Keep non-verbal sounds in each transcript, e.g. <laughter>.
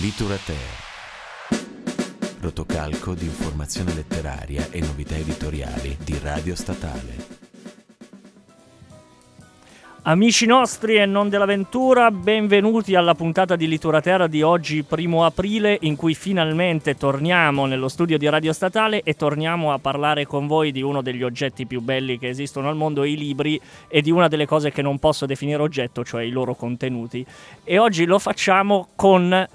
Literature. Rotocalco di informazione letteraria e novità editoriali di Radio Statale. Amici nostri e non dell'avventura, benvenuti alla puntata di Literatura di oggi, primo aprile, in cui finalmente torniamo nello studio di Radio Statale e torniamo a parlare con voi di uno degli oggetti più belli che esistono al mondo, i libri, e di una delle cose che non posso definire oggetto, cioè i loro contenuti. E oggi lo facciamo con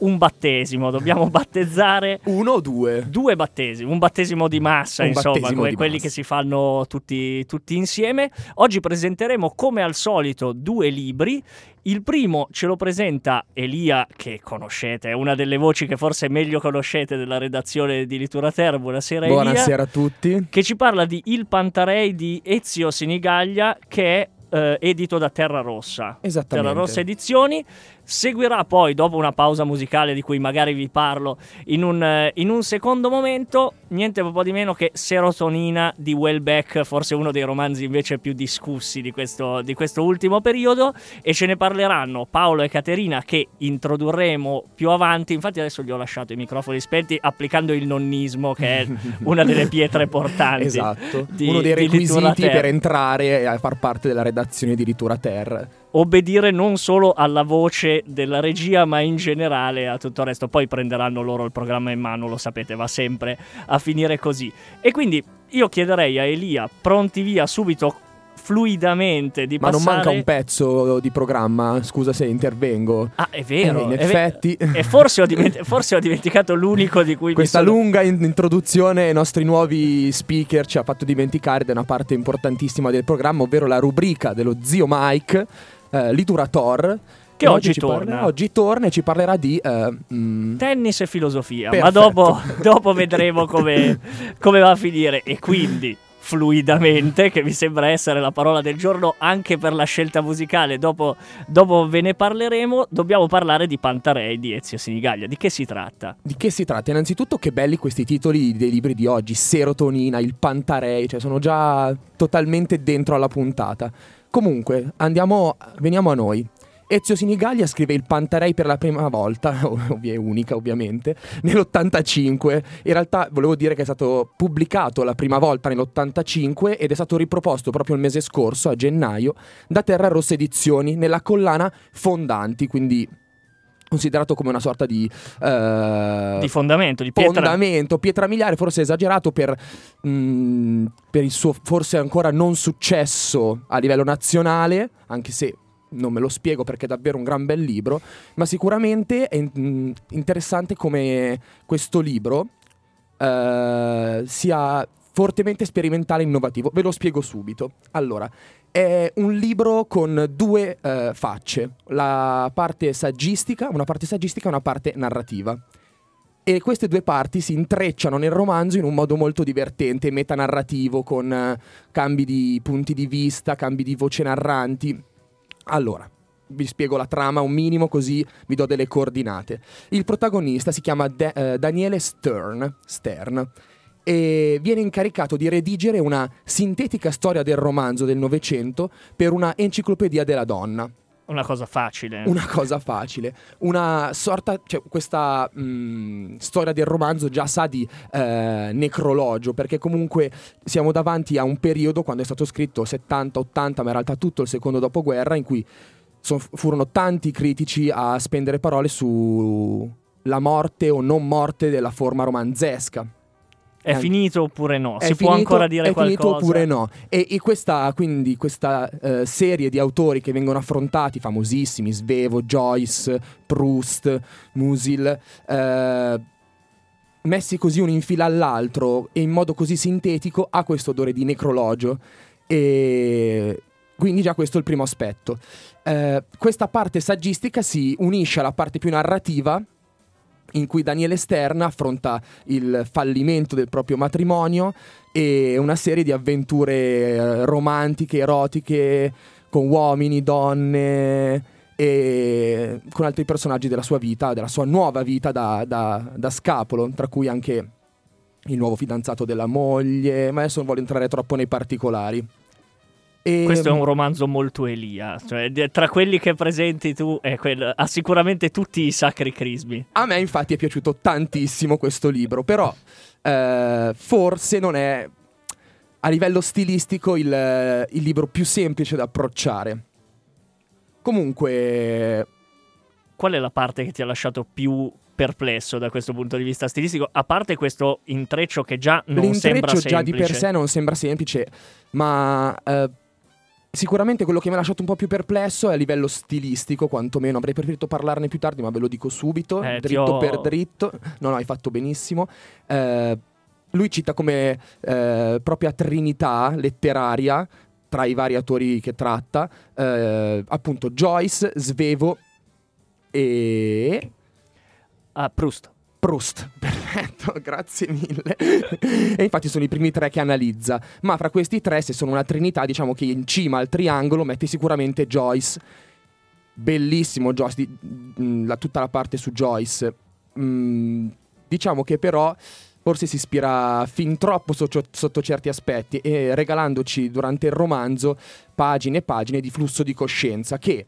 un battesimo, dobbiamo <laughs> battezzare uno o due? Due battesimi, un battesimo di massa, un insomma, come di quelli massa. che si fanno tutti, tutti insieme. Oggi presenteremo come al solito due libri. Il primo ce lo presenta Elia, che conoscete, è una delle voci che forse meglio conoscete della redazione di Literater. Buonasera Elia. Buonasera a tutti. Che ci parla di Il Pantarei di Ezio Sinigaglia, che è eh, edito da Terra Rossa. Esattamente. Terra Rossa Edizioni. Seguirà poi, dopo una pausa musicale di cui magari vi parlo in un, eh, in un secondo momento, niente po' di meno che Serotonina di Welbeck, forse uno dei romanzi invece più discussi di questo, di questo ultimo periodo, e ce ne parleranno Paolo e Caterina che introdurremo più avanti. Infatti adesso gli ho lasciato i microfoni spenti applicando il nonnismo, che è <laughs> una delle pietre portanti. Esatto, di- uno dei requisiti per entrare a far parte della redazione di Ritura Ter. Obbedire non solo alla voce della regia, ma in generale a tutto il resto. Poi prenderanno loro il programma in mano, lo sapete, va sempre a finire così. E quindi io chiederei a Elia, pronti via subito, fluidamente, di Ma non passare... manca un pezzo di programma, scusa se intervengo. Ah, è vero. Eh, in è effetti. E forse ho, diment- forse ho dimenticato l'unico di cui Questa sono- lunga in- introduzione ai nostri nuovi speaker ci ha fatto dimenticare di una parte importantissima del programma, ovvero la rubrica dello zio Mike, eh, Liturator. Che oggi ci torna. parlerà- oggi torna e ci parlerà di... eh, mm, Tennis e filosofia, ma Perfetto. dopo, <laughs> dopo vedremo come, come va a finire. E quindi, fluidamente, che mi sembra essere la parola del giorno anche per la scelta musicale, dopo, dopo ve ne parleremo, dobbiamo parlare di Pantarei di Ezio Sinigaglia. Di che si tratta? Di che si tratta? Innanzitutto che belli questi titoli dei libri di oggi, Serotonina, il Pantarei, cioè sono già totalmente dentro alla puntata. Comunque, andiamo, veniamo a noi. Ezio Sinigaglia scrive il Pantarei per la prima volta, <laughs> ovvia unica ovviamente, nell'85. In realtà volevo dire che è stato pubblicato la prima volta nell'85 ed è stato riproposto proprio il mese scorso, a gennaio, da Terra Rossa Edizioni, nella collana Fondanti, quindi considerato come una sorta di... eh, Di fondamento, di pietra. fondamento, pietra miliare, forse esagerato per, mm, per il suo forse ancora non successo a livello nazionale, anche se non me lo spiego perché è davvero un gran bel libro, ma sicuramente è mm, interessante come questo libro eh, sia fortemente sperimentale e innovativo. Ve lo spiego subito. Allora, è un libro con due eh, facce, la parte saggistica, una parte saggistica e una parte narrativa. E queste due parti si intrecciano nel romanzo in un modo molto divertente, metanarrativo, con eh, cambi di punti di vista, cambi di voce narranti. Allora, vi spiego la trama un minimo così vi do delle coordinate. Il protagonista si chiama Da- eh, Daniele Stern, Stern e viene incaricato di redigere una sintetica storia del romanzo del Novecento per una enciclopedia della donna. Una cosa facile. Una cosa facile, una sorta, cioè questa mh, storia del romanzo già sa di eh, necrologio, perché comunque siamo davanti a un periodo quando è stato scritto 70-80, ma in realtà tutto il secondo dopoguerra, in cui so- furono tanti critici a spendere parole su la morte o non morte della forma romanzesca. È finito oppure no? È si può finito- ancora dire è qualcosa? finito oppure no? E, e questa, quindi, questa eh, serie di autori che vengono affrontati, famosissimi, Svevo, Joyce, Proust, Musil, eh, messi così uno in fila all'altro e in modo così sintetico, ha questo odore di necrologio. E quindi già questo è il primo aspetto. Eh, questa parte saggistica si unisce alla parte più narrativa in cui Daniele Stern affronta il fallimento del proprio matrimonio e una serie di avventure eh, romantiche, erotiche, con uomini, donne e con altri personaggi della sua vita, della sua nuova vita da, da- da scapolo, tra cui anche il nuovo fidanzato della moglie, ma adesso non voglio entrare troppo nei particolari. E, Questo è un romanzo molto Elia, cioè tra quelli che presenti tu è quel- ha sicuramente tutti i sacri crismi. A me infatti è piaciuto tantissimo questo libro, però eh, forse non è a livello stilistico il, il libro più semplice da approcciare. Comunque, Qual è la parte che ti ha lasciato più perplesso da questo punto di vista stilistico? A parte questo intreccio che già non sembra l'intreccio semplice. già di per sé non sembra semplice, ma eh, sicuramente quello che mi ha lasciato un po' più perplesso è a livello stilistico, quantomeno avrei preferito parlarne più tardi, ma ve lo dico subito, Eh, dritto ho- per dritto. No, no, hai fatto benissimo. Eh, lui cita come eh, propria trinità letteraria tra i vari autori che tratta, eh, appunto Joyce, Svevo e Ah, Proust. Proust. <laughs> Perfetto, grazie mille. e infatti sono i primi tre che analizza. Ma fra questi tre, se sono una trinità, diciamo che in cima al triangolo mette sicuramente Joyce. Bellissimo Joyce, di- mm, la- tutta la parte su Joyce. Mm, diciamo che però forse si ispira fin troppo socio- sotto certi aspetti e regalandoci durante il romanzo pagine e pagine di flusso di coscienza che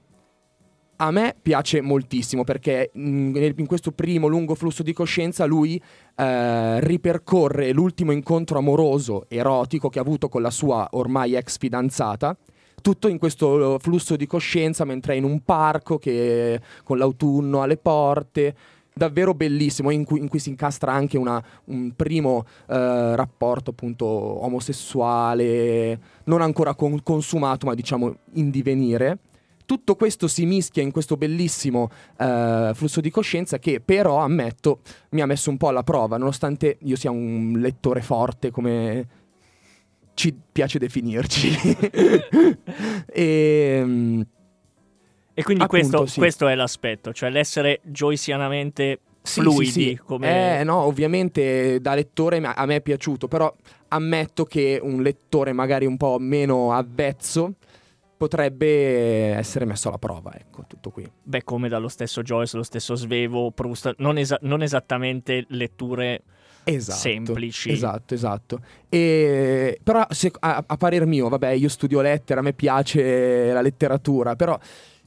a me piace moltissimo perché mm, in questo primo lungo flusso di coscienza lui eh, ripercorre l'ultimo incontro amoroso, erotico che ha avuto con la sua ormai ex fidanzata. Tutto in questo flusso di coscienza mentre è in un parco che, con l'autunno alle porte. Davvero bellissimo, in cui, in cui si incastra anche una- un primo eh, rapporto appunto omosessuale, non ancora con- consumato, ma diciamo in divenire tutto questo si mischia in questo bellissimo eh, flusso di coscienza che però, ammetto, mi ha messo un po' alla prova, nonostante io sia un lettore forte come ci piace definirci. <laughs> e, mm, E quindi Appunto, questo, sì. questo è l'aspetto, cioè l'essere joysianamente sì, fluidi. sì, sì. Come... Eh, no, ovviamente da lettore a me è piaciuto, però ammetto che un lettore magari un po' meno avvezzo potrebbe essere messo alla prova, ecco, tutto qui. Beh, come dallo stesso Joyce, lo stesso Svevo, Proust, non, esa- non esattamente letture Esatto, semplici. Esatto, esatto. E, però se- a, a parer mio, vabbè, io studio lettere, a me piace la letteratura, però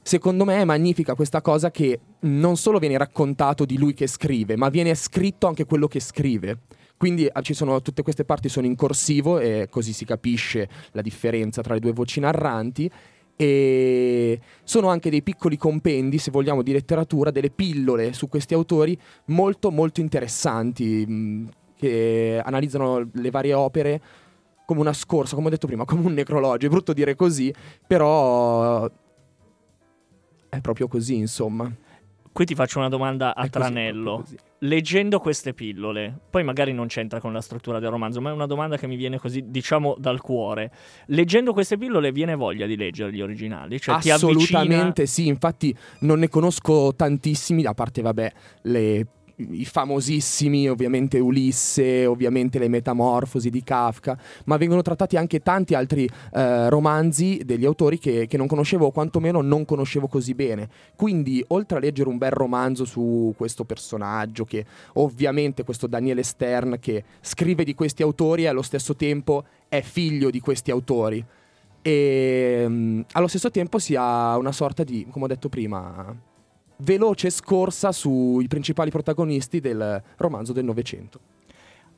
secondo me è magnifica questa cosa che non solo viene raccontato di lui che scrive, ma viene scritto anche quello che scrive. Quindi ah, sono, tutte queste parti sono in corsivo e così si capisce la differenza tra le due voci narranti. E sono anche dei piccoli compendi, se vogliamo, di letteratura, delle pillole su questi autori molto molto interessanti mh, che analizzano le varie opere come una scorsa, come ho detto prima, <laughs> come un necrologio. È brutto dire così, però è proprio così, insomma. Qui ti faccio una domanda a È così, tranello. proprio così. Leggendo queste pillole, poi magari non c'entra con la struttura del romanzo, ma è una domanda che mi viene così, diciamo, dal cuore. Leggendo queste pillole viene voglia di leggere gli originali? Cioè ti avvicina... Assolutamente sì, infatti non ne conosco tantissimi, a parte vabbè le- i famosissimi, ovviamente Ulisse, ovviamente le Metamorfosi di Kafka, ma vengono trattati anche tanti altri eh, romanzi degli autori che, che non conoscevo o quantomeno non conoscevo così bene. Quindi, oltre a leggere un bel romanzo su questo personaggio, che ovviamente questo Daniele Stern che scrive di questi autori e allo stesso tempo è figlio di questi autori e mm, allo stesso tempo si ha una sorta di, come ho detto prima, veloce scorsa sui principali protagonisti del romanzo del Novecento.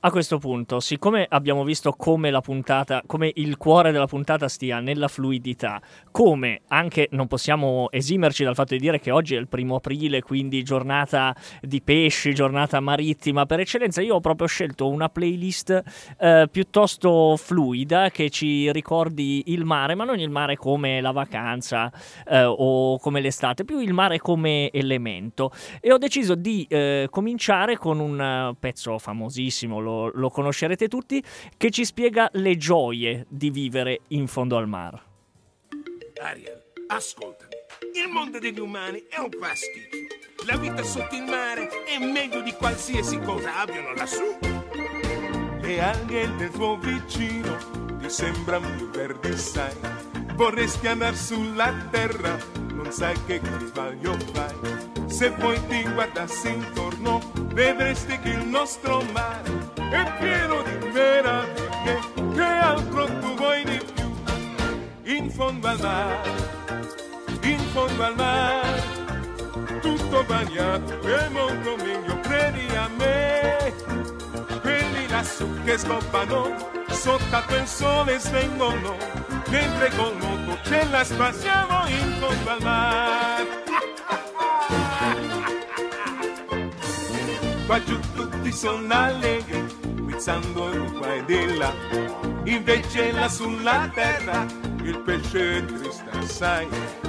A questo punto, siccome abbiamo visto come la puntata, come il cuore della puntata stia nella fluidità, come anche non possiamo esimerci dal fatto di dire che oggi è il primo aprile, quindi giornata di pesci, giornata marittima per eccellenza, io ho proprio scelto una playlist eh, piuttosto fluida che ci ricordi il mare, ma non il mare come la vacanza eh, o come l'estate, più il mare come elemento. E ho deciso di eh, cominciare con un pezzo famosissimo, lo, lo conoscerete tutti, che ci spiega le gioie di vivere in fondo al mare. Ariel, ascoltami. Il mondo degli umani è un pasticcio. La vita sotto il mare è meglio di qualsiasi cosa abbiano lassù. Le alghe del tuo vicino ti sembrano più verdi, sai. Vorresti andare sulla terra, non sai che sbaglio fai. Se poi ti guardassi intorno, vedresti che il nostro mare è pieno di meraviglie. Che altro tu vuoi di più? In fondo al mare, tutto bagnato è molto meglio, credi a me. Quelli lassù che scoppano, sotto il sole svengono, mentre col moto ce la spassiamo in fondo al mare. Qua giù tutti sono allegri, guizzando di qua e di là. Invece là sulla terra il pesce triste assai,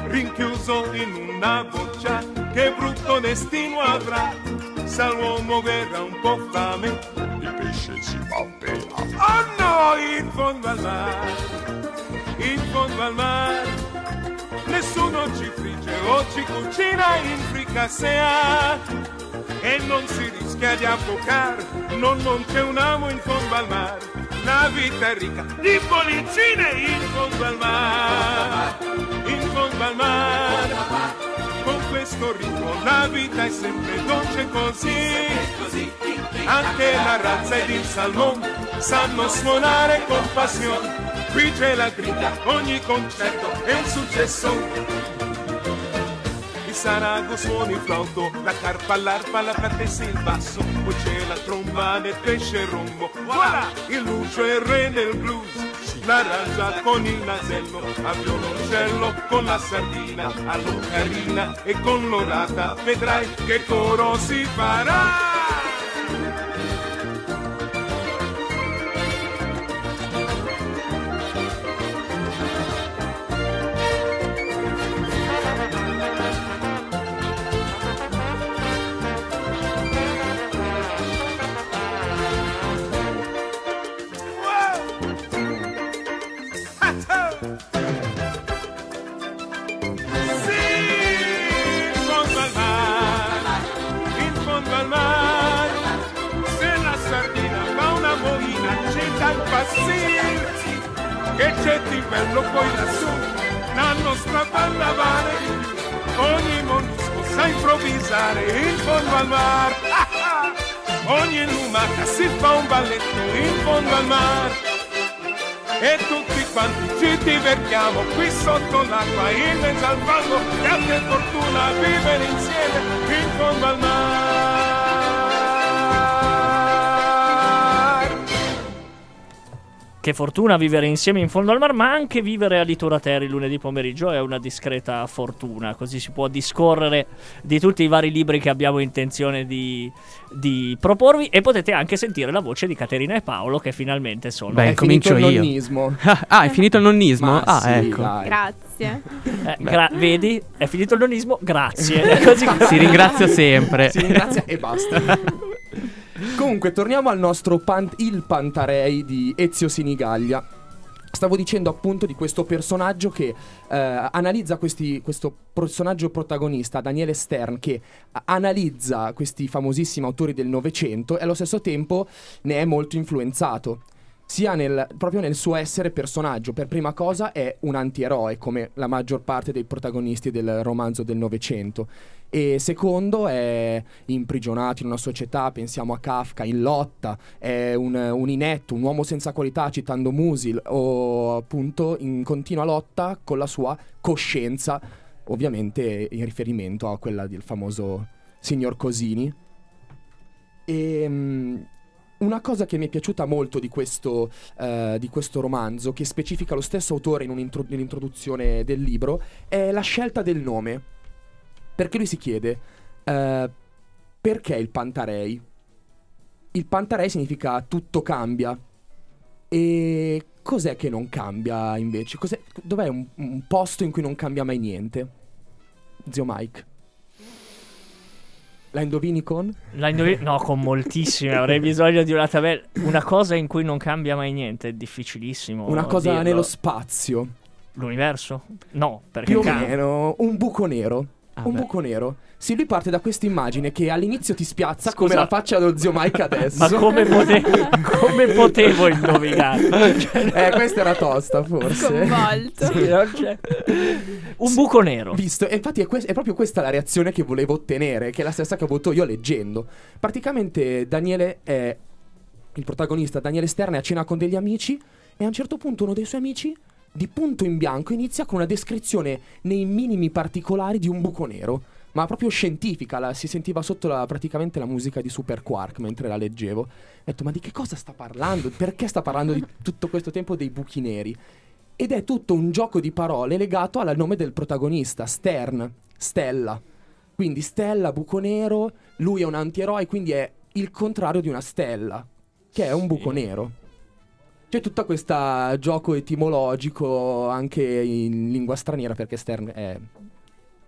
rinchiuso in una boccia, che brutto destino avrà. Se l'uomo verrà un po' fame, il pesce si fa pena. Oh no, in fondo al mare, in fondo al mare. Nessuno ci frigge o ci cucina in fricassea e non si rischia di affocare, non, non c'è un amo in fondo al mare, la vita è ricca di bollicine in fondo al mare, in fondo al mare, con questo ritmo la vita è sempre dolce così, anche la razza ed il salmone sanno suonare con passione, qui c'è la grida, ogni concerto è un successo. Il sarago suona il flauto, la carpa, l'arpa, la platessa e il basso, poi c'è la tromba del pesce rombo, voilà, il lucio è il re del blues, l'arangia con il nasello, a violoncello con la sardina, all'ocarina e con l'orata, vedrai che coro si farà. Impazzire, che c'è di bello poi lassù, la nostra balla vale ogni mollusco sa improvvisare in fondo al mare, <laughs> ogni lumaca si fa un balletto in fondo al mare e tutti quanti ci divertiamo qui sotto l'acqua in mezzo al fango grande fortuna vivere insieme in fondo al mare Che fortuna vivere insieme in fondo al mar, ma anche vivere a Litora Terry lunedì pomeriggio è una discreta fortuna, così si può discorrere di tutti i vari libri che abbiamo intenzione di, di proporvi e potete anche sentire la voce di Caterina e Paolo che finalmente sono... Beh, È comincio finito il io. nonnismo. <laughs> ah, è finito il nonnismo? Ma ah, sì, ecco. dai. Grazie. Eh, gra- vedi? È finito il nonismo? Grazie. <laughs> Si ringrazia sempre. Si ringrazia e basta. <laughs> Comunque, torniamo al nostro pan- il Pantarei di Ezio Sinigaglia. Stavo dicendo appunto di questo personaggio che eh, analizza questi, questo personaggio protagonista, Daniele Stern, che analizza questi famosissimi autori del Novecento e allo stesso tempo ne è molto influenzato. Sia nel, proprio nel suo essere personaggio. Per prima cosa è un antieroe, come la maggior parte dei protagonisti del romanzo del Novecento. E secondo è imprigionato in una società, pensiamo a Kafka, in lotta, è un, un inetto, un uomo senza qualità, citando Musil, o appunto in continua lotta con la sua coscienza, ovviamente in riferimento a quella del famoso signor Cosini. E mm, una cosa che mi è piaciuta molto di questo, eh, di questo romanzo, che specifica lo stesso autore in un'intro- nell'introduzione del libro, è la scelta del nome. Perché lui si chiede, eh, perché il Pantarei? Il Pantarei significa tutto cambia. E cos'è che non cambia invece? Cos'è- dov'è un, un posto in cui non cambia mai niente? Zio Mike. La indovini con? La indovini- No, con moltissime. Avrei <laughs> bisogno di una tabella. Una cosa in cui non cambia mai niente. È difficilissimo. Una cosa dirlo. nello spazio. L'universo? No, perché Più o meno un buco nero. Ah, un beh. buco nero. Sì, lui parte da questa immagine che all'inizio ti spiazza come Scusa. la faccia dello zio Mike adesso. Ma come, pote- come <laughs> potevo indovinare? eh, questa era tosta, forse. Sconvolto. Sì, non c'è. Un buco nero. Visto, e infatti è, que- è proprio questa la reazione che volevo ottenere, che è la stessa che ho avuto io leggendo. Praticamente Daniele è il protagonista, Daniele Stern, è a cena con degli amici e a un certo punto uno dei suoi amici di punto in bianco inizia con una descrizione nei minimi particolari di un buco nero. Ma proprio scientifica, la- si sentiva sotto la- praticamente la musica di Super Quark mentre la leggevo. Ho detto, ma di che cosa sta parlando? Perché sta parlando di tutto questo tempo dei buchi neri? Ed è tutto un gioco di parole legato al nome del protagonista, Stern, Stella. Quindi Stella, buco nero, lui è un antieroe, quindi è il contrario di una stella, che è un buco nero. C'è tutto questo gioco etimologico anche in lingua straniera perché Stern è,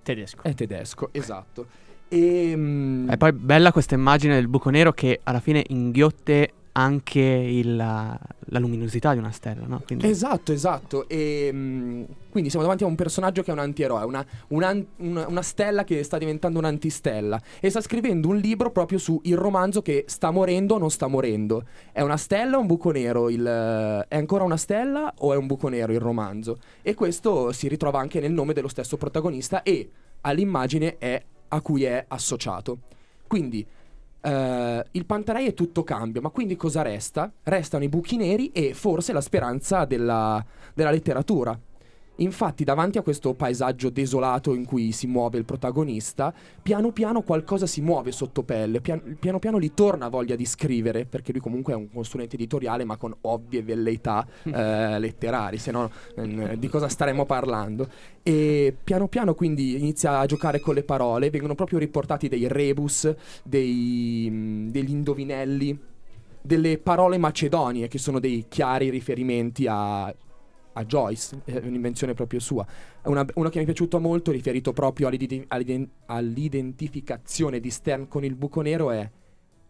Tedesco. è tedesco, esatto. E, mm, E poi bella questa immagine del buco nero che alla fine inghiotte anche il- la, luminosità di una stella, no? Quindi Esatto, esatto. E, mm, quindi siamo davanti a un personaggio che è un antieroe, una, un an- una- una stella che sta diventando un'antistella. E sta scrivendo un libro proprio su il romanzo che sta morendo o non sta morendo. È una stella o un buco nero? Il, è ancora una stella o è un buco nero il romanzo? E questo si ritrova anche nel nome dello stesso protagonista e all'immagine è- a cui è associato. Quindi eh, il Pantarei è tutto cambio, ma quindi cosa resta? Restano i buchi neri e forse la speranza della, della letteratura. Infatti, davanti a questo paesaggio desolato in cui si muove il protagonista, piano piano qualcosa si muove sotto pelle, pian- piano piano gli torna voglia di scrivere, perché lui comunque è un consulente editoriale, ma con ovvie velleità eh, letterarie, se no eh, di cosa staremmo parlando? E piano piano quindi inizia a giocare con le parole, vengono proprio riportati dei rebus, dei, mh, degli indovinelli, delle parole macedonie, che sono dei chiari riferimenti a, a Joyce, è un'invenzione proprio sua. Una, uno che mi è piaciuto molto, riferito proprio all'identi- all'iden- all'identificazione di Stern con il buco nero, è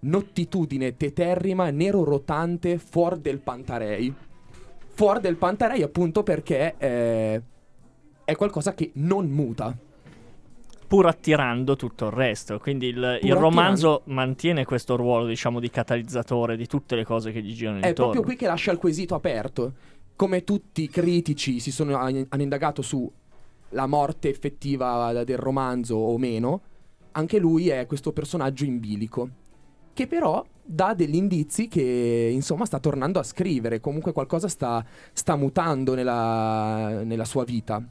nottitudine teterrima, nero rotante, fuor del Pantarei. Fuor del Pantarei appunto perché eh, è qualcosa che non muta. pur attirando tutto il resto. Quindi il, il romanzo mantiene questo ruolo, diciamo, di catalizzatore di tutte le cose che gli girano È intorno. proprio qui che lascia il quesito aperto. Come tutti i critici si sono, hanno indagato su la morte effettiva del romanzo o meno, anche lui è questo personaggio in bilico. Che però dà degli indizi che insomma sta tornando a scrivere, comunque qualcosa sta, sta mutando nella, nella sua vita.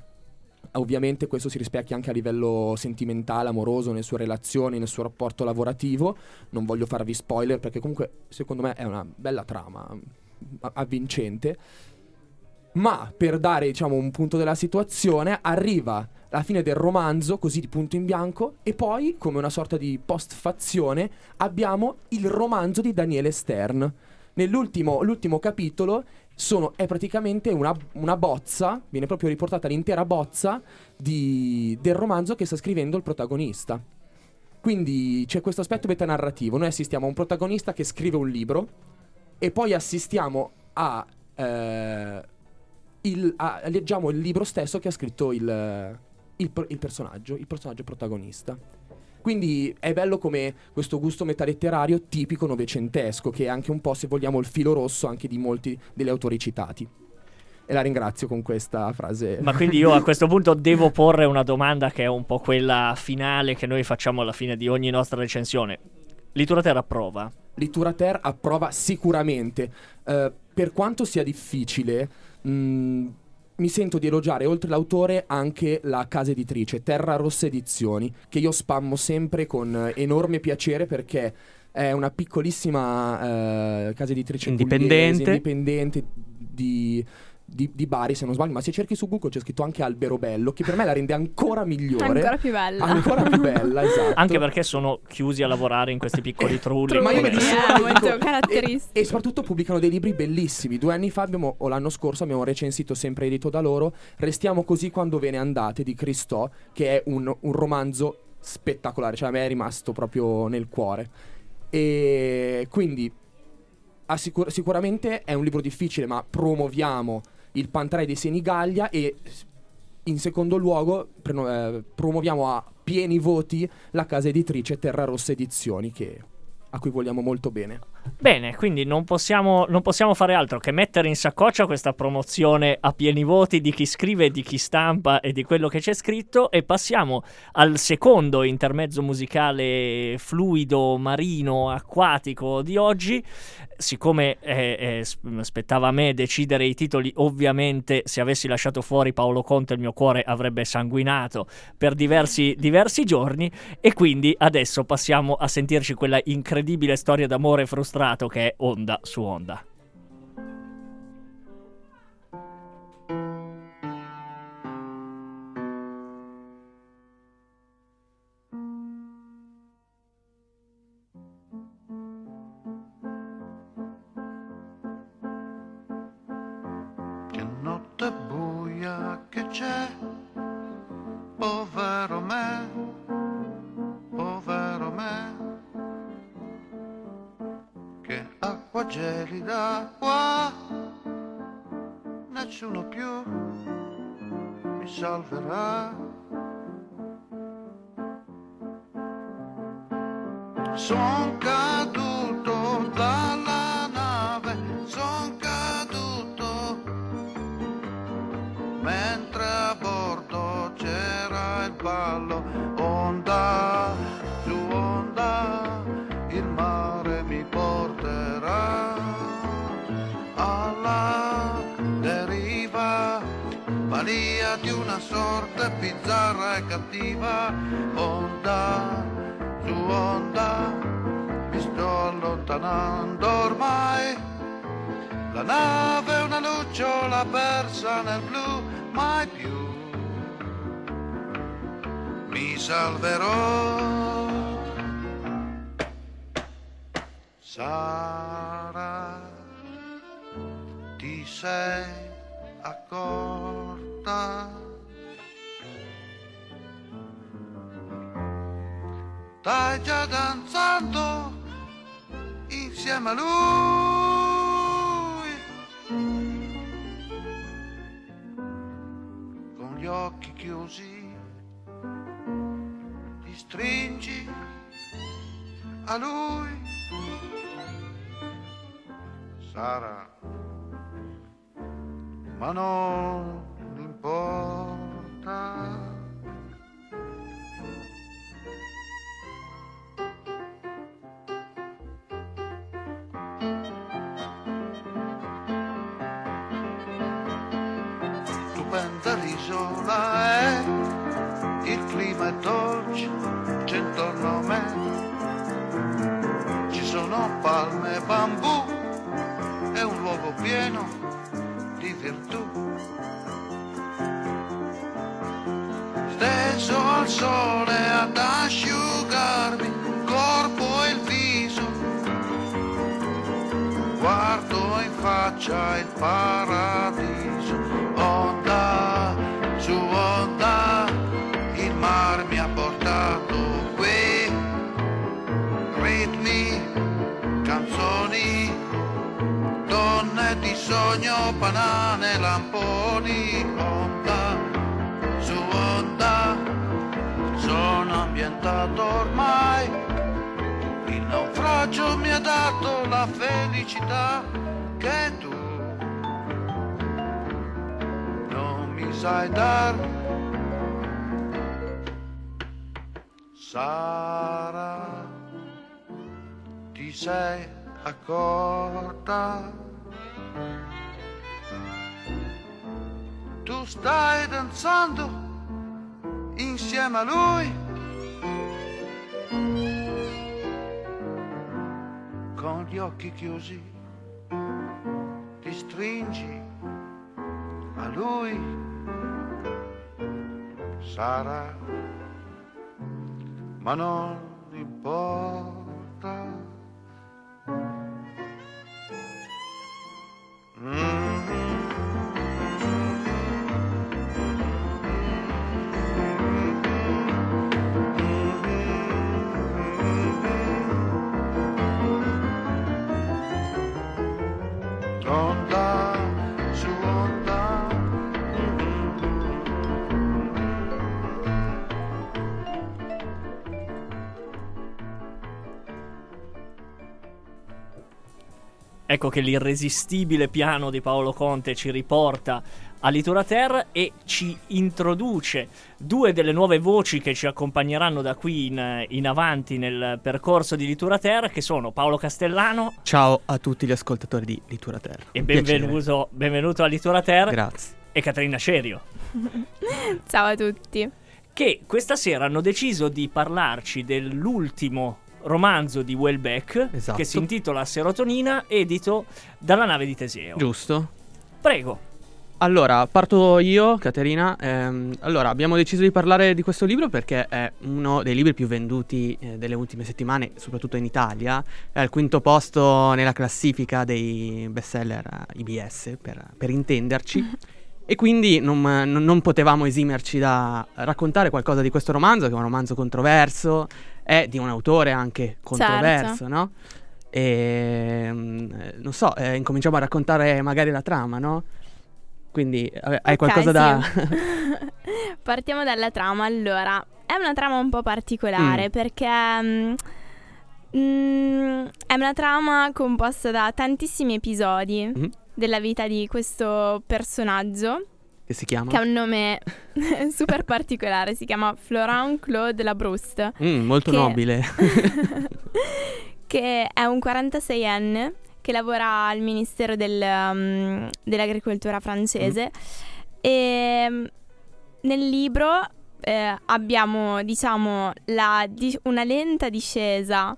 Ovviamente questo si rispecchia anche a livello sentimentale, amoroso, nelle sue relazioni, nel suo rapporto lavorativo. Non voglio farvi spoiler perché comunque secondo me è una bella trama, a- avvincente. Ma per dare, diciamo, un punto della situazione, arriva la fine del romanzo, così di punto in bianco, e poi, come una sorta di postfazione, abbiamo il romanzo di Daniele Stern. Nell'ultimo l'ultimo capitolo sono- è praticamente una, una bozza, viene proprio riportata l'intera bozza di- del romanzo che sta scrivendo il protagonista. Quindi c'è questo aspetto metanarrativo. Noi assistiamo a un protagonista che scrive un libro e poi assistiamo a... eh, il- a- leggiamo il libro stesso che ha scritto il, il il personaggio, il personaggio protagonista. Quindi è bello come questo gusto metaletterario tipico novecentesco, che è anche un po', se vogliamo, il filo rosso anche di molti degli autori citati. E la ringrazio con questa frase. Ma quindi io a questo punto devo porre una domanda che è un po' quella finale che noi facciamo alla fine di ogni nostra recensione. Litura Terra approva. Litura Ter approva sicuramente. Eh, per quanto sia difficile, mh, mi sento di elogiare oltre l'autore anche la casa editrice, Terra Rossa Edizioni, che io spammo sempre con enorme piacere perché è una piccolissima eh, casa editrice Indipendente. indipendente di, di- di Bari, se non sbaglio, ma se cerchi su Google c'è scritto anche Albero Bello, che per me la rende ancora migliore. Ancora più bella. Ancora più bella, esatto. Anche perché sono chiusi a lavorare in questi piccoli trulli. Ma io mi Eh, dico, molto e- caratteristico. E, soprattutto pubblicano dei libri bellissimi. Due anni fa abbiamo, o l'anno scorso abbiamo recensito sempre edito da loro Restiamo così quando ve ne andate di Cristò, che è un, un romanzo spettacolare, cioè a me è rimasto proprio nel cuore. E quindi assicur- sicuramente è un libro difficile, ma promuoviamo il Pantarei dei Senigallia e in secondo luogo preno- eh, promuoviamo a pieni voti la casa editrice Terra Rossa Edizioni che- a cui vogliamo molto bene. Bene, quindi non possiamo, non possiamo fare altro che mettere in saccoccia questa promozione a pieni voti di chi scrive, di chi stampa e di quello che c'è scritto e passiamo al secondo intermezzo musicale fluido, marino, acquatico di oggi. Siccome eh, eh, sp- spettava a me decidere i titoli, ovviamente se avessi lasciato fuori Paolo Conte il mio cuore avrebbe sanguinato per diversi, diversi giorni e quindi adesso passiamo a sentirci quella incredibile storia d'amore frustrata che è onda su onda. Che notte buia che c'è, gelida qua, nessuno più mi salverà. Son bizzarra e cattiva, onda su onda, mi sto allontanando ormai. La nave è una lucciola persa nel blu, mai più mi salverò. Sara, ti sei Stai già danzando insieme a lui. Con gli occhi chiusi ti stringi a lui. Sara, ma non importa. Pieno di virtù. Steso al sole ad asciugarmi il corpo e il viso, guardo in faccia il paradiso, banane, lamponi, onda su onda, sono ambientato ormai. Il naufragio mi ha dato la felicità che tu non mi sai dar. Sara, ti sei accorta? Tu stai danzando insieme a lui? con gli occhi chiusi ti stringi a lui. Sara ma non importa. Onda ecco che l'irresistibile piano di Paolo Conte ci riporta a Litura Terra e ci introduce due delle nuove voci che ci accompagneranno da qui in, in avanti nel percorso di Litura Terra, che sono Paolo Castellano Ciao a tutti gli ascoltatori di Litura Terra. e benvenuto, benvenuto a Litura Terra Grazie. e Caterina Cerio. <laughs> Ciao a tutti. che questa sera hanno deciso di parlarci dell'ultimo romanzo di Welbeck Esatto. che si intitola Serotonina, edito dalla nave di Teseo. Giusto? Prego. Allora, parto io, Caterina. Ehm, allora, abbiamo deciso di parlare di questo libro perché è uno dei libri più venduti eh, delle ultime settimane, soprattutto in Italia. È al quinto posto nella classifica dei bestseller eh, IBS, per, per intenderci. <laughs> E quindi non, non- non potevamo esimerci da raccontare qualcosa di questo romanzo, che è un romanzo controverso, è di un autore anche controverso, no? E mm, eh, non so, eh, incominciamo a raccontare magari la trama, no? Quindi eh, hai Ok, qualcosa da... <laughs> Partiamo dalla trama. Allora, è una trama un po' particolare Mm. perché mm, mm, è una trama composta da tantissimi episodi Mhm. della vita di questo personaggio che si chiama? che ha un nome <laughs> super particolare. Si chiama Florent Claude Labrouste. Mm, molto che- nobile. <laughs> che è un 46enne che lavora al Ministero del, um, dell'Agricoltura francese e um, nel libro eh, abbiamo diciamo la una lenta discesa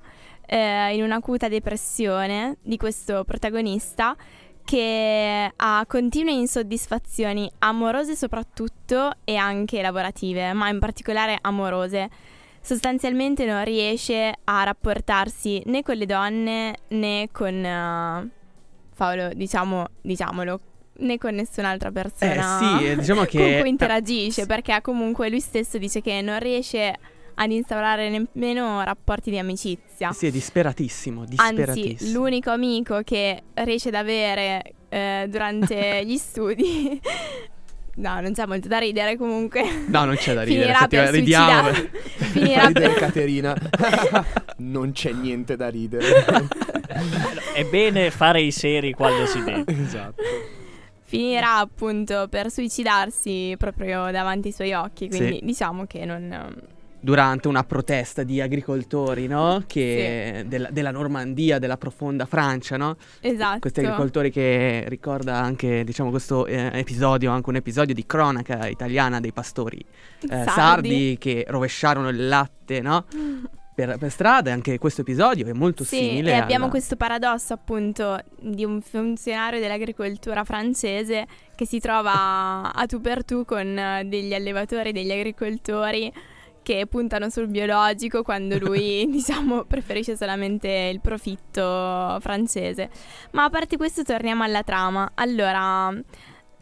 eh, in un'acuta depressione di questo protagonista che ha continue insoddisfazioni amorose soprattutto e anche lavorative, ma in particolare amorose. Sostanzialmente non riesce a rapportarsi né con le donne né con eh, Paolo, diciamo, diciamolo, né con nessun'altra persona Eh, sì, diciamo <laughs> che- con cui interagisce, perché comunque lui stesso dice che non riesce ad instaurare nemmeno rapporti di amicizia. sì, è disperatissimo, disperatissimo. Anzi, l'unico amico che riesce ad avere eh, durante <laughs> gli studi <laughs> No, non c'è molto da ridere comunque. No, non c'è da ridere, Finirà per ridiamo. suicidarsi. <laughs> Finirà ridere per... Caterina. non c'è niente da ridere. È bene fare i seri quando si deve. esatto. Finirà appunto per suicidarsi proprio davanti ai suoi occhi. Quindi Sì. diciamo che non. Durante una protesta di agricoltori, no? Che della, della Normandia, della profonda Francia, no? Esatto. Questi agricoltori che ricorda anche, diciamo, questo eh, episodio, anche un episodio di cronaca italiana dei pastori eh, sardi. Sardi. che rovesciarono il latte, no? Per, per strada, e anche questo episodio è molto Sì, simile. e abbiamo alla- questo paradosso appunto di un funzionario dell'agricoltura francese che si trova a tu per tu con eh, degli allevatori, degli agricoltori che puntano sul biologico quando lui, <laughs> diciamo, preferisce solamente il profitto francese. Ma a parte questo torniamo alla trama. Allora,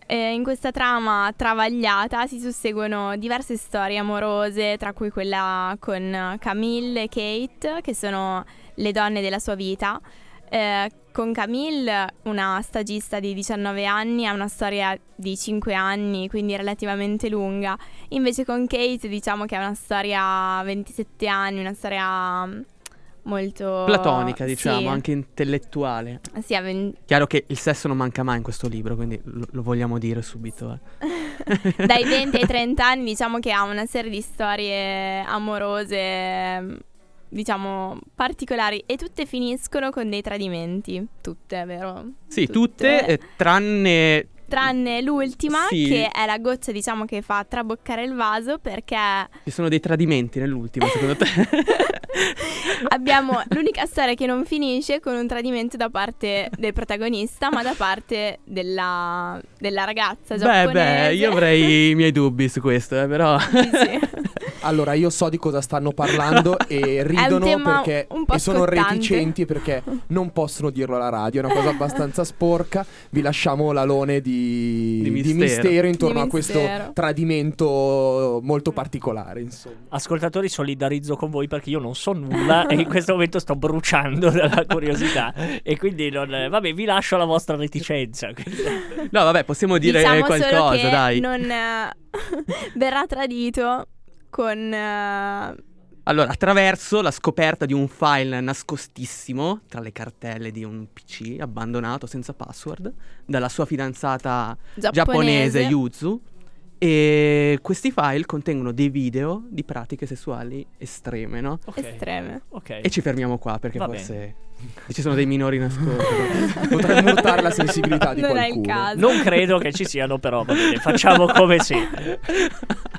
eh, in questa trama travagliata si susseguono diverse storie amorose, tra cui quella con Camille e Kate, che sono le donne della sua vita. Eh, con Camille, una stagista di 19 anni, ha una storia di 5 anni, quindi relativamente lunga. Invece con Kate diciamo che è una storia a 27 anni, una storia mm, molto... platonica, diciamo, sì. anche intellettuale. Sì, a ven- Chiaro che il sesso non manca mai in questo libro, quindi lo, lo vogliamo dire subito. eh. <laughs> dai 20 ai <laughs> 30 anni diciamo che ha una serie di storie amorose mm, diciamo particolari e tutte finiscono con dei tradimenti tutte vero? Sì, tutte, eh, tranne... tranne l'ultima Sì. che è la goccia diciamo che fa traboccare il vaso perché Ci sono dei tradimenti nell'ultimo, secondo te? <laughs> abbiamo l'unica storia che non finisce con un tradimento da parte del protagonista ma da parte della, della ragazza beh, giapponese beh, io avrei i miei dubbi su questo, eh, però... Sì, sì. <laughs> Allora, io so di cosa stanno parlando <laughs> e ridono perché un po' e sono reticenti perché non possono dirlo alla radio, è una cosa abbastanza sporca. Vi lasciamo l'alone di, Di di mistero. mistero intorno Di a questo mistero. tradimento molto particolare, insomma. Ascoltatori, solidarizzo con voi perché io non so nulla e in questo momento sto bruciando dalla curiosità. E quindi, non, vabbè, vi lascio la vostra reticenza. No, vabbè, possiamo dire diciamo solo qualcosa, che dai. non eh, <laughs> verrà tradito con eh, Allora, attraverso la scoperta di un file nascostissimo tra le cartelle di un PC abbandonato senza password dalla sua fidanzata giapponese, Yuzu. E questi file contengono dei video di pratiche sessuali estreme, no? Ok. Estreme. Ok. E ci fermiamo qua perché Va forse ci sono dei minori in ascolto. <laughs> Potremmo urtare la sensibilità di non è il qualcuno. caso. Non credo che ci siano, però va bene, facciamo come sì.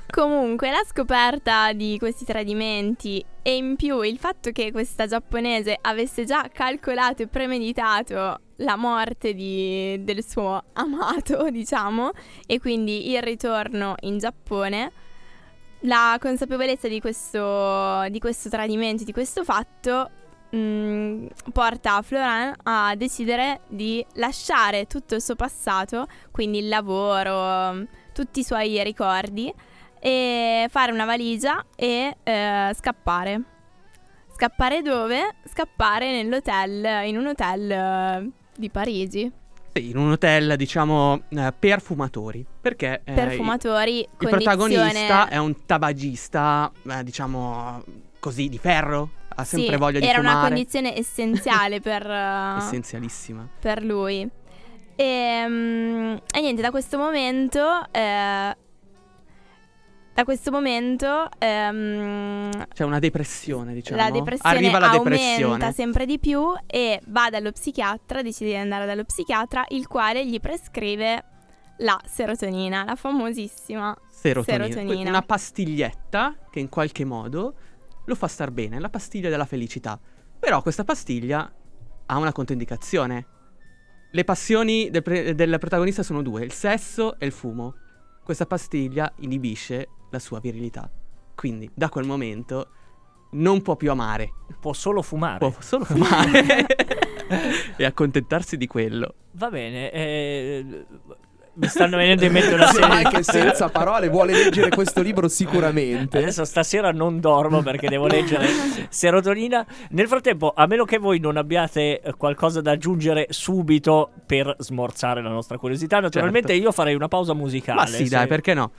Comunque, la scoperta di questi tradimenti e in più il fatto che questa giapponese avesse già calcolato e premeditato la morte di- del suo amato, <laughs> diciamo, e quindi il ritorno in Giappone, la consapevolezza di questo, di questo tradimento, di questo fatto, mh, porta Florent a decidere di lasciare tutto il suo passato, quindi il lavoro, tutti i suoi ricordi, e fare una valigia e eh, scappare. Scappare dove? Scappare nell'hotel, in un hotel eh, di Parigi. Sì, in un hotel, diciamo, eh, per fumatori. Perché eh, per fumatori, il condizione... protagonista è un tabagista, eh, diciamo, così, di ferro. Ha Sì, sempre voglia di era fumare. una condizione essenziale <laughs> per, eh, Essenzialissima. per lui. E, mm, e niente, da questo momento... eh, da questo momento ehm, C'è una depressione, diciamo. la depressione Arriva la aumenta depressione. sempre di più e va dallo psichiatra, decide di andare dallo psichiatra, il quale gli prescrive la serotonina, la famosissima. Serotonina. serotonina. Una pastiglietta che in qualche modo lo fa star bene, la pastiglia della felicità. Però questa pastiglia ha una controindicazione. Le passioni del, pre- del protagonista sono due, il sesso e il fumo. Questa pastiglia inibisce la sua virilità. Quindi da quel momento non può più amare, Può solo fumare. può solo fumare <laughs> e accontentarsi di quello. Va bene, eh, mi stanno venendo in mente una serie anche senza parole vuole leggere questo libro sicuramente. Adesso stasera non dormo perché devo leggere serotonina. Nel frattempo, a meno che voi non abbiate qualcosa da aggiungere subito per smorzare la nostra curiosità, naturalmente io farei una pausa musicale. Ma sì, se- dai, perché no?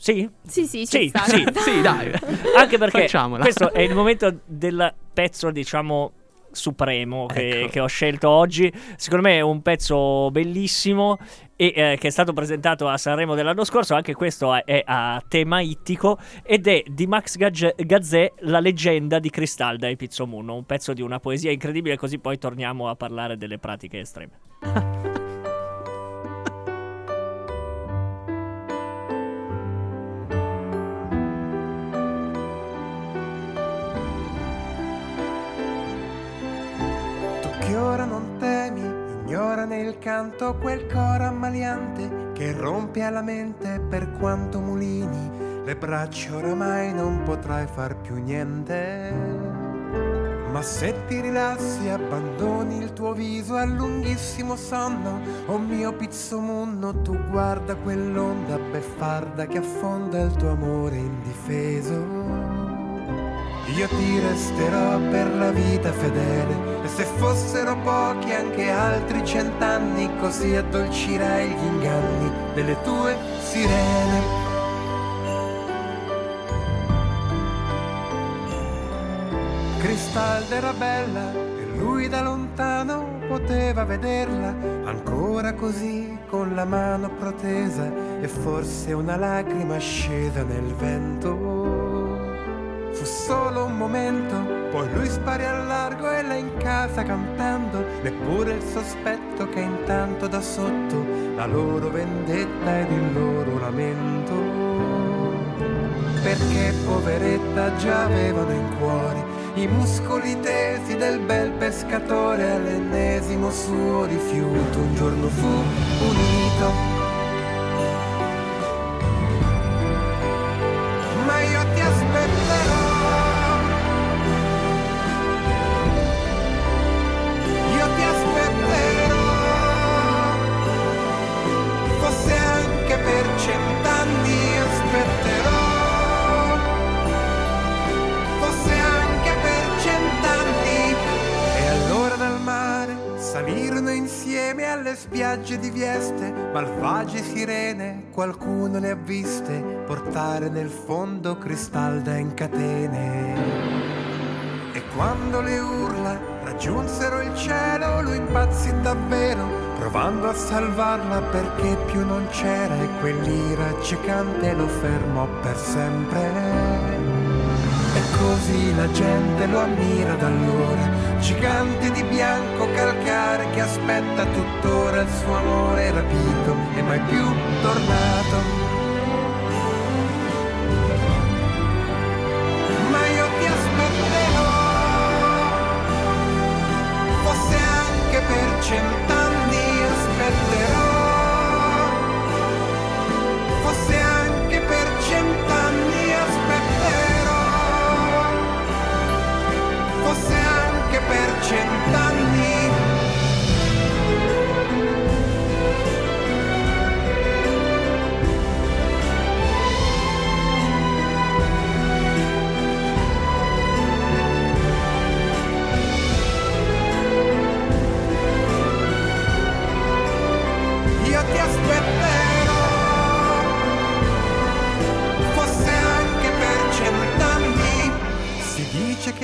Sì? Sì, sì, Sì, sta. sì, <laughs> Sì, dai. Anche perché Facciamola. questo è il momento del pezzo, diciamo, supremo che, Ecco. che ho scelto oggi. Secondo me è un pezzo bellissimo e eh, che è stato presentato a Sanremo dell'anno scorso. Anche questo è, è a tema ittico ed è di Max Gagge- Gazzè, La leggenda di Cristalda e Pizzomuno. Un pezzo di una poesia incredibile, così poi torniamo a parlare delle pratiche estreme. <laughs> ignora nel canto quel coro ammaliante che rompe alla mente per quanto mulini, le braccia oramai non potrai far più niente. Ma se ti rilassi, abbandoni il tuo viso al lunghissimo sonno, oh mio pizzomunno, tu guarda quell'onda beffarda che affonda il tuo amore indifeso. Io ti resterò per la vita fedele e se fossero pochi anche altri cent'anni così addolcirei gli inganni delle tue sirene. Cristalda era bella e lui da lontano poteva vederla ancora così con la mano protesa e forse una lacrima scesa nel vento. Solo un momento, poi lui sparì al largo e lei in casa cantando, neppure il sospetto che intanto da sotto la loro vendetta ed il loro lamento. Perché poveretta già avevano in cuore i muscoli tesi del bel pescatore all'ennesimo suo rifiuto un giorno fu unito. Le spiagge di Vieste, malvagie sirene, qualcuno le ha viste portare nel fondo cristalda in catene. E quando le urla raggiunsero il cielo, lui impazzì davvero, provando a salvarla perché più non c'era e quell'ira accecante lo fermò per sempre. E così la gente lo ammira da allora, gigante di bianco calcare che aspetta tuttora il suo amore rapito e mai più tornato.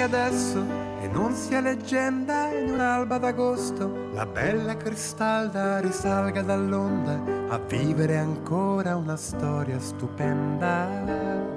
Adesso, e non sia leggenda, in un'alba d'agosto, la bella Cristalda risalga dall'onda a vivere ancora una storia stupenda.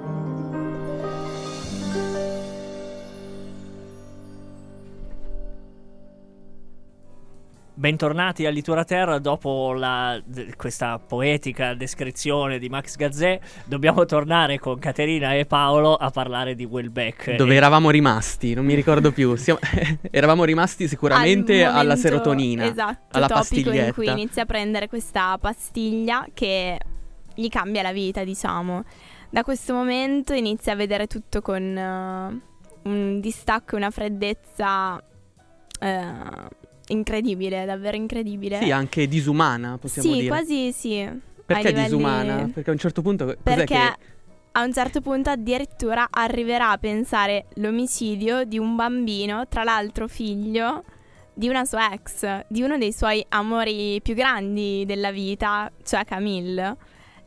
Bentornati a Litura Terra dopo la- d- questa poetica descrizione di Max Gazzè. Dobbiamo tornare con Caterina e Paolo a parlare di Welbeck. Dove E- eravamo rimasti? Non mi ricordo più. Siamo- <laughs> eravamo rimasti sicuramente Al alla momento- serotonina. Esatto, alla topico in pastiglietta. cui inizia a prendere questa pastiglia che gli cambia la vita, diciamo. Da questo momento inizia a vedere tutto con eh, un distacco e una freddezza eh, incredibile, davvero incredibile. Sì, anche disumana, possiamo Sì, dire. quasi sì. Perché livelli- disumana? Perché a un certo punto Perché che a un certo punto addirittura arriverà a pensare l'omicidio di un bambino, tra l'altro figlio di una sua ex, di uno dei suoi amori più grandi della vita, cioè Camille.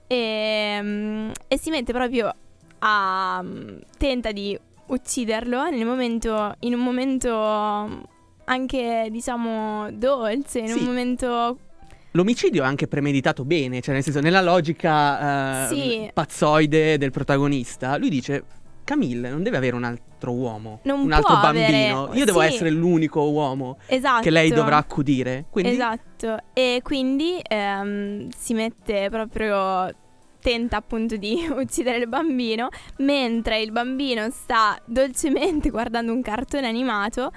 E, mm, e si mette proprio a... mm, tenta di ucciderlo nel momento, in un momento anche, diciamo, dolce, in Sì. un momento L'omicidio è anche premeditato bene, cioè nel senso, nella logica eh, Sì. pazzoide del protagonista, lui dice Camille non deve avere un altro uomo, Non un altro bambino. avere- Io devo sì. essere l'unico uomo esatto. che lei dovrà accudire. Quindi Esatto, e quindi ehm, si mette proprio, tenta appunto di <laughs> uccidere il bambino, mentre il bambino sta dolcemente <laughs> guardando un cartone animato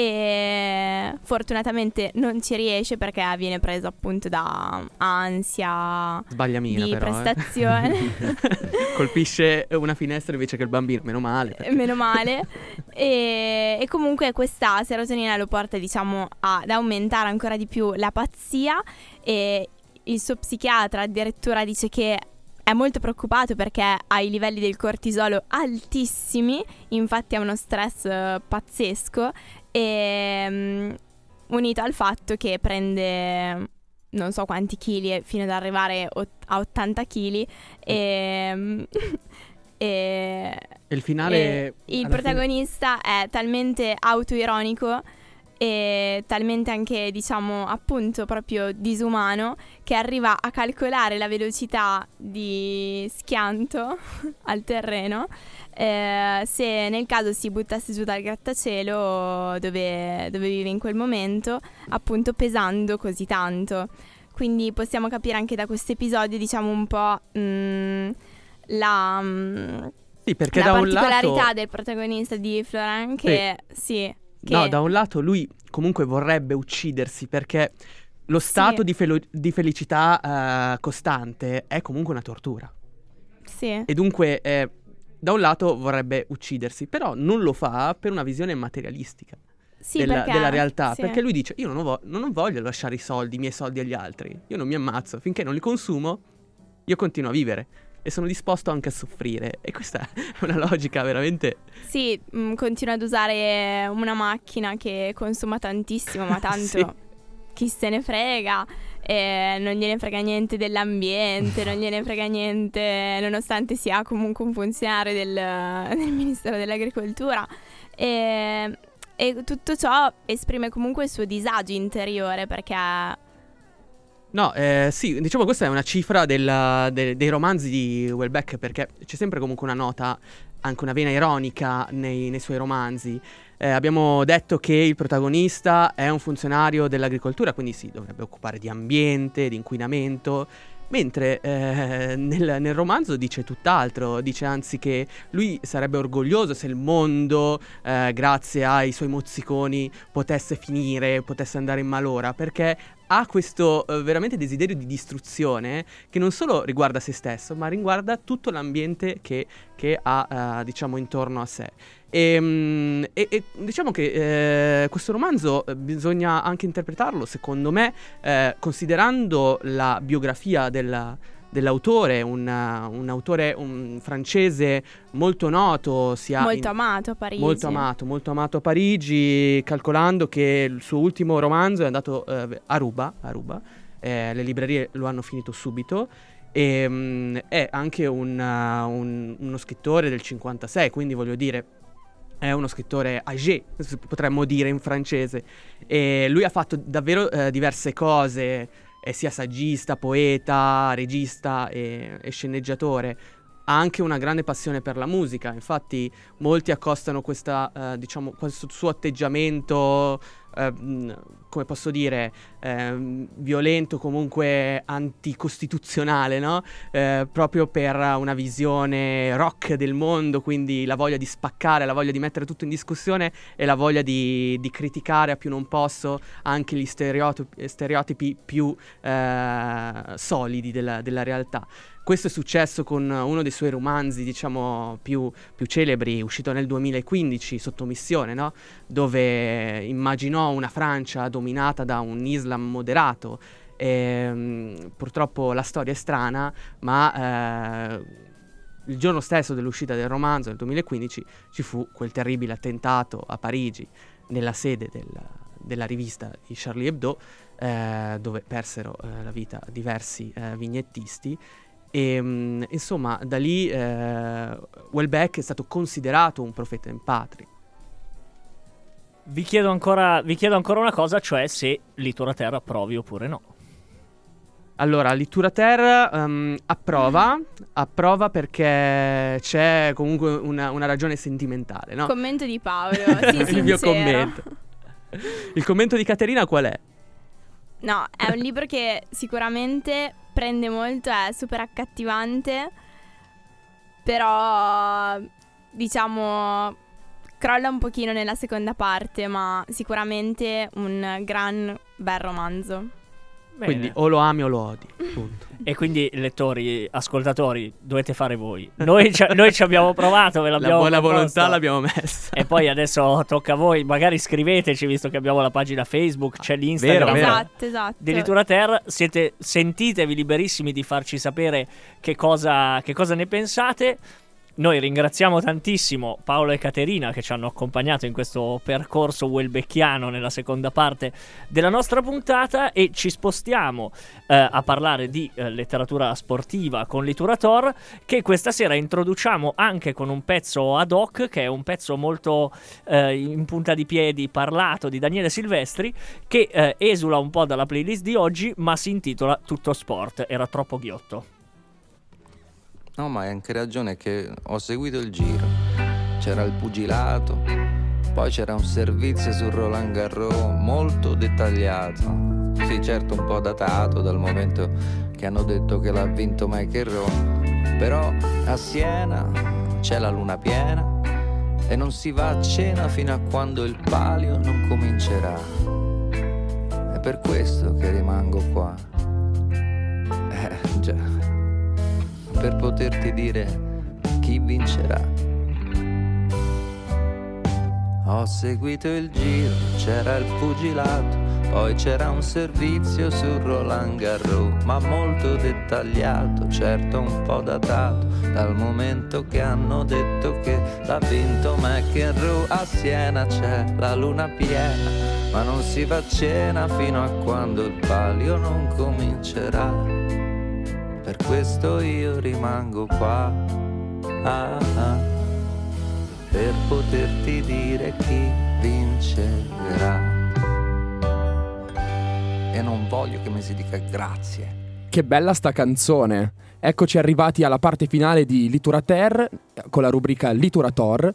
e fortunatamente non ci riesce perché viene preso appunto da ansia sbaglia Mina di però. eh. prestazione. <laughs> Colpisce una finestra invece che il bambino, meno male. perché- meno male. e, e comunque questa serotonina lo porta, diciamo, ad aumentare ancora di più la pazzia. E il suo psichiatra addirittura dice che è molto preoccupato perché ha i livelli del cortisolo altissimi, infatti ha uno stress eh, pazzesco. E mm, unito al fatto che prende non so quanti chili fino ad arrivare ot- a 80 kg e, mm, e E il finale... il alla fine- protagonista è talmente autoironico e talmente anche, diciamo, appunto proprio disumano che arriva a calcolare la velocità di schianto <laughs> al terreno eh, se nel caso si buttasse giù dal grattacielo dove, dove vive in quel momento, appunto pesando così tanto. Quindi possiamo capire anche da questo episodio, diciamo, un po' mm, la... mm, Sì, perché la da un particolarità lato... del protagonista di Florian che sì, che No, da un lato lui comunque vorrebbe uccidersi perché lo stato Sì. di, felo- di felicità eh, costante è comunque una tortura. sì, E dunque, eh, da un lato vorrebbe uccidersi, però non lo fa per una visione materialistica sì, della, perché, della realtà. sì. Perché lui dice: Io non, vo- non voglio lasciare i soldi, i miei soldi agli altri. Io non mi ammazzo. Finché non li consumo, io continuo a vivere. E sono disposto anche a soffrire. E questa è una logica veramente. Sì, mm, continua ad usare una macchina che consuma tantissimo, ma <laughs> tanto Sì. chi se ne frega. E non gliene frega niente dell'ambiente, non gliene frega niente, nonostante sia comunque un funzionario del, <laughs> del Ministero dell'Agricoltura. E, e tutto ciò esprime comunque il suo disagio interiore perché No, eh, sì, diciamo questa è una cifra della- de- dei romanzi di Welbeck perché c'è sempre comunque una nota, anche una vena ironica nei, nei suoi romanzi. Eh, abbiamo detto che il protagonista è un funzionario dell'agricoltura, quindi si dovrebbe occupare di ambiente, di inquinamento, mentre eh, nel, nel romanzo dice tutt'altro, dice anzi che lui sarebbe orgoglioso se il mondo, eh, grazie ai suoi mozziconi, potesse finire, potesse andare in malora, perché ha questo eh, veramente desiderio di distruzione che non solo riguarda se stesso, ma riguarda tutto l'ambiente che, che ha, eh, diciamo, intorno a sé. E, mm, e- e diciamo che eh, questo romanzo eh, bisogna anche interpretarlo, secondo me, eh, considerando la biografia della- dell'autore, un, un autore un francese molto noto, sia molto in- amato a Parigi. Molto amato, molto amato a Parigi, calcolando che il suo ultimo romanzo è andato eh, a Ruba, a Ruba. Eh, le librerie lo hanno finito subito. E mm, è anche un, uh, un- uno scrittore del 56, quindi voglio dire, è uno scrittore âgé, potremmo dire in francese. E lui ha fatto davvero eh, diverse cose, è sia saggista, poeta, regista e, e sceneggiatore. Ha anche una grande passione per la musica, infatti molti accostano questa, eh, diciamo, questo suo atteggiamento, eh, come posso dire, ehm, violento, comunque anticostituzionale, no? Eh, proprio per una visione rock del mondo, quindi la voglia di spaccare, la voglia di mettere tutto in discussione e la voglia di, di criticare a più non posso anche gli stereotipi, stereotipi più eh, solidi della, della realtà. Questo è successo con uno dei suoi romanzi, diciamo, più, più celebri, uscito nel 2015, Sottomissione, no? Dove immaginò una Francia dominata da un Islam moderato. E, mm, purtroppo la storia è strana, ma eh, il giorno stesso dell'uscita del romanzo, nel 2015, ci fu quel terribile attentato a Parigi, nella sede del- della rivista di Charlie Hebdo, eh, dove persero eh, la vita diversi eh, vignettisti. E mm, insomma, da lì eh, Welbeck è stato considerato un profeta in patria. Vi chiedo, ancora, vi chiedo ancora una cosa, cioè se Litura Terra approvi oppure no. Allora, Littura Terra ehm, approva, approva perché c'è comunque una, una ragione sentimentale, no? Commento di Paolo, <laughs> sì, Il mio commento. Il commento di Caterina qual è? No, è un libro che sicuramente prende molto, è super accattivante, però diciamo crolla un pochino nella seconda parte, ma sicuramente un gran bel romanzo. Bene. Quindi o lo ami o lo odi. Punto. <laughs> E quindi, lettori, ascoltatori, dovete fare voi. Noi ci, noi ci abbiamo provato, ve La l'abbiamo buona proposto. volontà l'abbiamo messa. E poi adesso tocca a voi, magari scriveteci, visto che abbiamo la pagina Facebook, c'è l'Instagram. Vero, vero. Esatto, esatto. Di Litura Ter, siete, sentitevi liberissimi di farci sapere che cosa, che cosa ne pensate. Noi ringraziamo tantissimo Paolo e Caterina che ci hanno accompagnato in questo percorso welbecchiano nella seconda parte della nostra puntata e ci spostiamo eh, a parlare di eh, letteratura sportiva con Liturator che questa sera introduciamo anche con un pezzo ad hoc che è un pezzo molto eh, in punta di piedi parlato di Daniele Silvestri che eh, esula un po' dalla playlist di oggi ma si intitola Tutto Sport, era troppo ghiotto. No, ma hai anche ragione che ho seguito il giro. C'era il pugilato, poi c'era un servizio su Roland Garros molto dettagliato. Sì, certo un po' datato dal momento che hanno detto che l'ha vinto Michael Però a Siena c'è la luna piena e non si va a cena fino a quando il palio non comincerà. È per questo che rimango qua. Per poterti dire chi vincerà. Ho seguito il giro, c'era il pugilato, poi c'era un servizio su Roland Garros, ma molto dettagliato, certo un po' datato, dal momento che hanno detto che l'ha vinto McEnroe. A Siena c'è la luna piena ma non si fa cena fino a quando il palio non comincerà. Per questo io rimango qua, ah, ah, per poterti dire chi vincerà. E non voglio che mi si dica grazie. Che bella sta canzone. Eccoci arrivati alla parte finale di Literater con la rubrica Literator.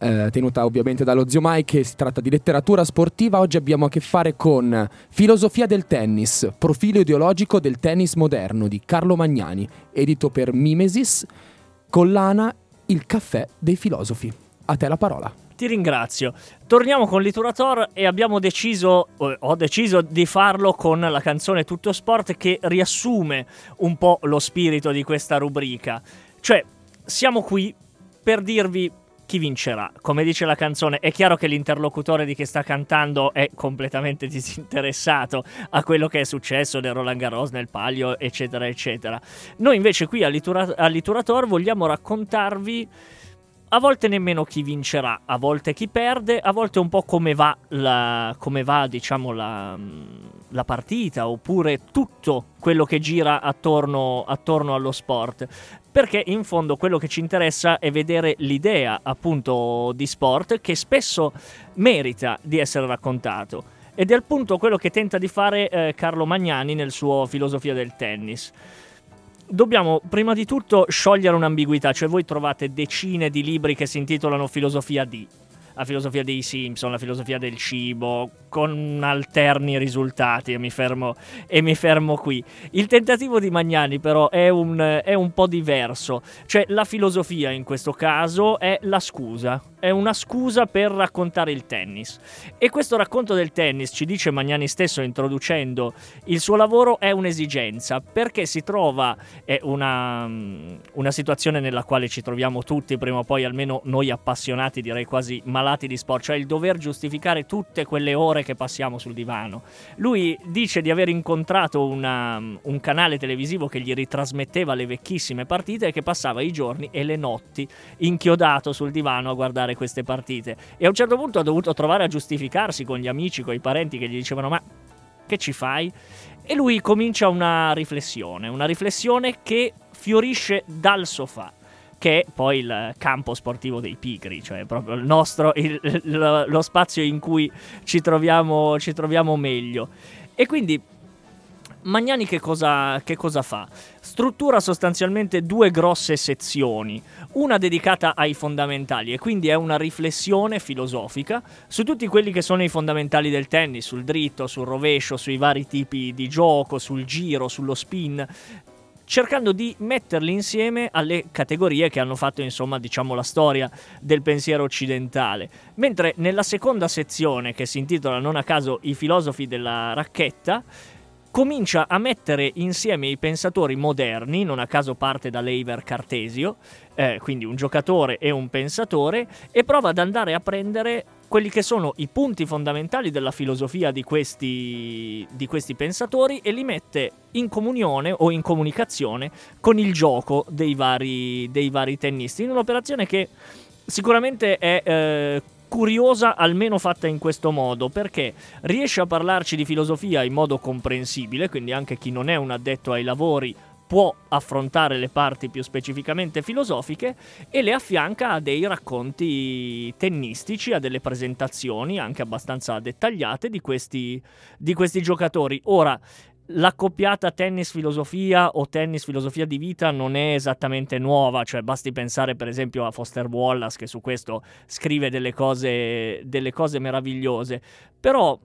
Eh, tenuta ovviamente dallo zio Mike, si tratta di letteratura sportiva. Oggi abbiamo a che fare con Filosofia del tennis, profilo ideologico del tennis moderno di Carlo Magnani, edito per Mimesis, collana Il caffè dei filosofi. A te la parola. Ti ringrazio. Torniamo con Literator e abbiamo deciso, ho deciso di farlo con la canzone Tutto Sport che riassume un po' lo spirito di questa rubrica. Cioè, siamo qui per dirvi chi vincerà. Come dice la canzone, è chiaro che l'interlocutore di chi sta cantando è completamente <laughs> disinteressato a quello che è successo nel Roland Garros, nel Palio, eccetera, eccetera. Noi invece qui a, Litura- a Literator vogliamo raccontarvi a volte nemmeno chi vincerà, a volte chi perde, a volte un po' come va, la, come va diciamo, la, la partita, oppure tutto quello che gira attorno, attorno allo sport. Perché in fondo quello che ci interessa è vedere l'idea appunto di sport che spesso merita di essere raccontato. Ed è appunto quello che tenta di fare eh, Carlo Magnani nel suo Filosofia del tennis dobbiamo prima di tutto sciogliere un'ambiguità, cioè voi trovate decine di libri che si intitolano Filosofia di la filosofia dei Simpson, la filosofia del cibo, con alterni risultati e mi fermo, e mi fermo qui. Il tentativo di Magnani però è un, è un po' diverso, cioè la filosofia in questo caso è la scusa, è una scusa per raccontare il tennis. E questo racconto del tennis, ci dice Magnani stesso introducendo il suo lavoro, è un'esigenza, perché si trova, è una, una situazione nella quale ci troviamo tutti, prima o poi almeno noi appassionati, direi quasi malati di sport, cioè il dover giustificare tutte quelle ore che passiamo sul divano. Lui dice di aver incontrato una, un canale televisivo che gli ritrasmetteva le vecchissime partite e che passava i giorni e le notti inchiodato sul divano a guardare queste partite. E a un certo punto ha dovuto trovare a giustificarsi con gli amici, con i parenti che gli dicevano ma che ci fai? E lui comincia una riflessione, una riflessione che fiorisce dal sofà che è poi il campo sportivo dei pigri, cioè proprio il nostro, il, lo, lo spazio in cui ci troviamo, ci troviamo meglio. E quindi Magnani che cosa, che cosa, fa? Struttura sostanzialmente due grosse sezioni, una dedicata ai fondamentali e quindi è una riflessione filosofica su tutti quelli che sono i fondamentali del tennis, sul dritto, sul rovescio, sui vari tipi di gioco, sul giro, sullo spin, cercando di metterli insieme alle categorie che hanno fatto insomma diciamo la storia del pensiero occidentale mentre nella seconda sezione che si intitola non a caso i filosofi della racchetta comincia a mettere insieme i pensatori moderni, non a caso parte da Leiber Cartesio, eh, quindi un giocatore e un pensatore, e prova ad andare a prendere quelli che sono i punti fondamentali della filosofia di questi, di questi pensatori e li mette in comunione o in comunicazione con il gioco dei vari, dei vari tennisti, in un'operazione che sicuramente è... Eh, curiosa almeno fatta in questo modo perché riesce a parlarci di filosofia in modo comprensibile, quindi anche chi non è un addetto ai lavori può affrontare le parti più specificamente filosofiche e le affianca a dei racconti tennistici, a delle presentazioni anche abbastanza dettagliate di questi, di questi giocatori. Ora, l'accoppiata tennis-filosofia o tennis-filosofia di vita non è esattamente nuova, cioè basti pensare per esempio a Foster Wallace che su questo scrive delle cose, delle cose meravigliose, però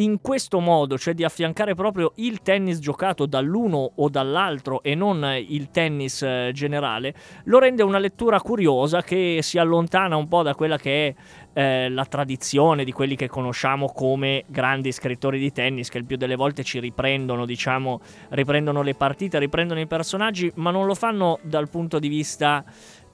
in questo modo, cioè di affiancare proprio il tennis giocato dall'uno o dall'altro e non il tennis eh, generale, lo rende una lettura curiosa che si allontana un po' da quella che è eh, la tradizione di quelli che conosciamo come grandi scrittori di tennis, che il più delle volte ci riprendono, diciamo, riprendono le partite, riprendono i personaggi, ma non lo fanno dal punto di vista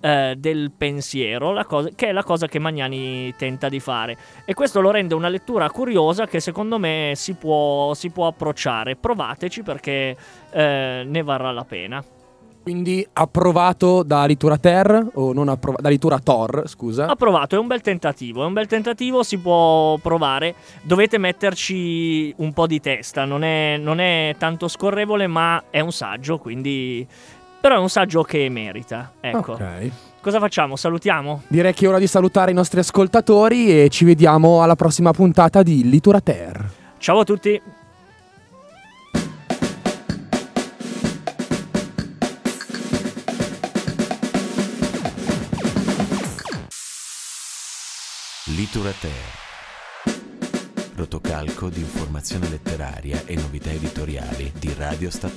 eh, del pensiero, cosa, che è la cosa che Magnani tenta di fare. E questo lo rende una lettura curiosa che secondo me si può, si può approcciare. Provateci perché eh, ne varrà la pena. Quindi approvato da Litura Ter o non approvato da Litura Tor, scusa. Approvato, è un bel tentativo, è un bel tentativo, si può provare, dovete metterci un po' di testa, non è, non è tanto scorrevole ma è un saggio, quindi... però è un saggio che merita, ecco. Ok. Cosa facciamo? Salutiamo? Direi che è ora di salutare i nostri ascoltatori e ci vediamo alla prossima puntata di Litura Ter. Ciao a tutti! Literature. Rotocalco di informazione letteraria e novità editoriali di Radio Statale.